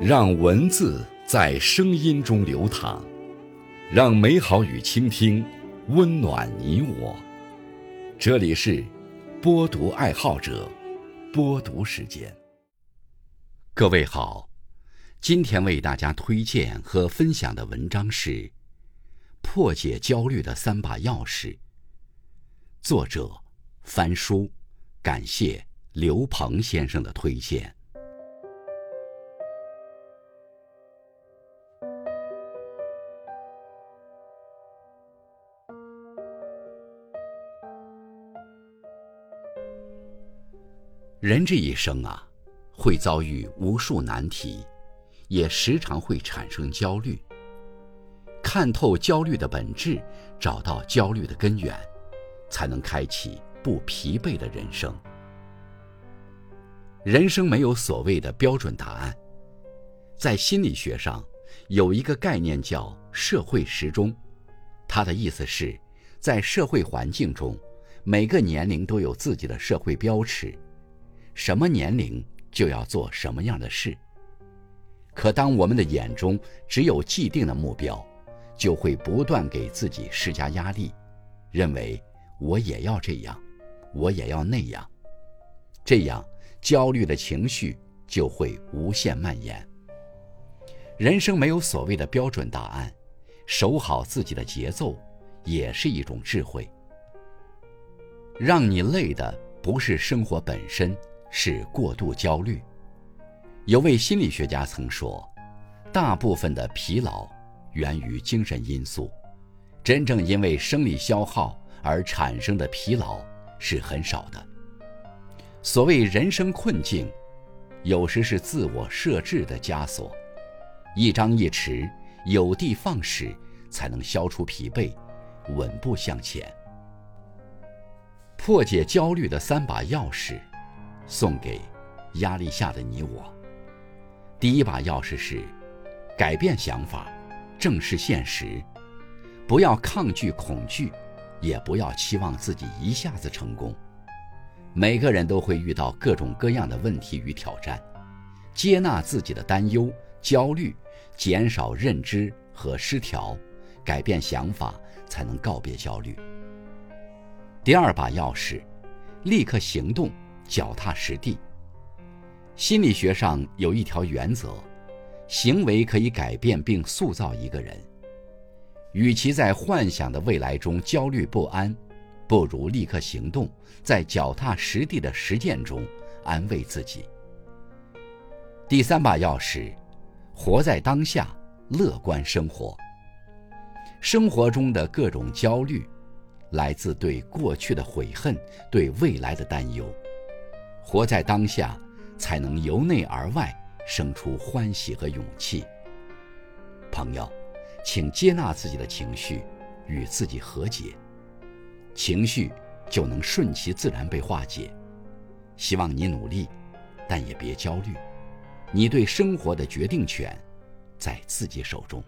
让文字在声音中流淌，让美好与倾听温暖你我。这里是播读爱好者播读时间。各位好，今天为大家推荐和分享的文章是《破解焦虑的三把钥匙》，作者翻书，感谢刘鹏先生的推荐。人这一生啊，会遭遇无数难题，也时常会产生焦虑。看透焦虑的本质，找到焦虑的根源，才能开启不疲惫的人生。人生没有所谓的标准答案，在心理学上有一个概念叫社会时钟，它的意思是，在社会环境中，每个年龄都有自己的社会标尺。什么年龄就要做什么样的事。可当我们的眼中只有既定的目标，就会不断给自己施加压力，认为我也要这样，我也要那样，这样焦虑的情绪就会无限蔓延。人生没有所谓的标准答案，守好自己的节奏也是一种智慧。让你累的不是生活本身。是过度焦虑。有位心理学家曾说，大部分的疲劳源于精神因素，真正因为生理消耗而产生的疲劳是很少的。所谓人生困境，有时是自我设置的枷锁，一张一弛，有的放矢，才能消除疲惫，稳步向前。破解焦虑的三把钥匙。送给压力下的你我。第一把钥匙是改变想法，正视现实，不要抗拒恐惧，也不要期望自己一下子成功。每个人都会遇到各种各样的问题与挑战，接纳自己的担忧、焦虑，减少认知和失调，改变想法，才能告别焦虑。第二把钥匙，立刻行动。脚踏实地。心理学上有一条原则：行为可以改变并塑造一个人。与其在幻想的未来中焦虑不安，不如立刻行动，在脚踏实地的实践中安慰自己。第三把钥匙：活在当下，乐观生活。生活中的各种焦虑，来自对过去的悔恨，对未来的担忧。活在当下，才能由内而外生出欢喜和勇气。朋友，请接纳自己的情绪，与自己和解，情绪就能顺其自然被化解。希望你努力，但也别焦虑。你对生活的决定权，在自己手中。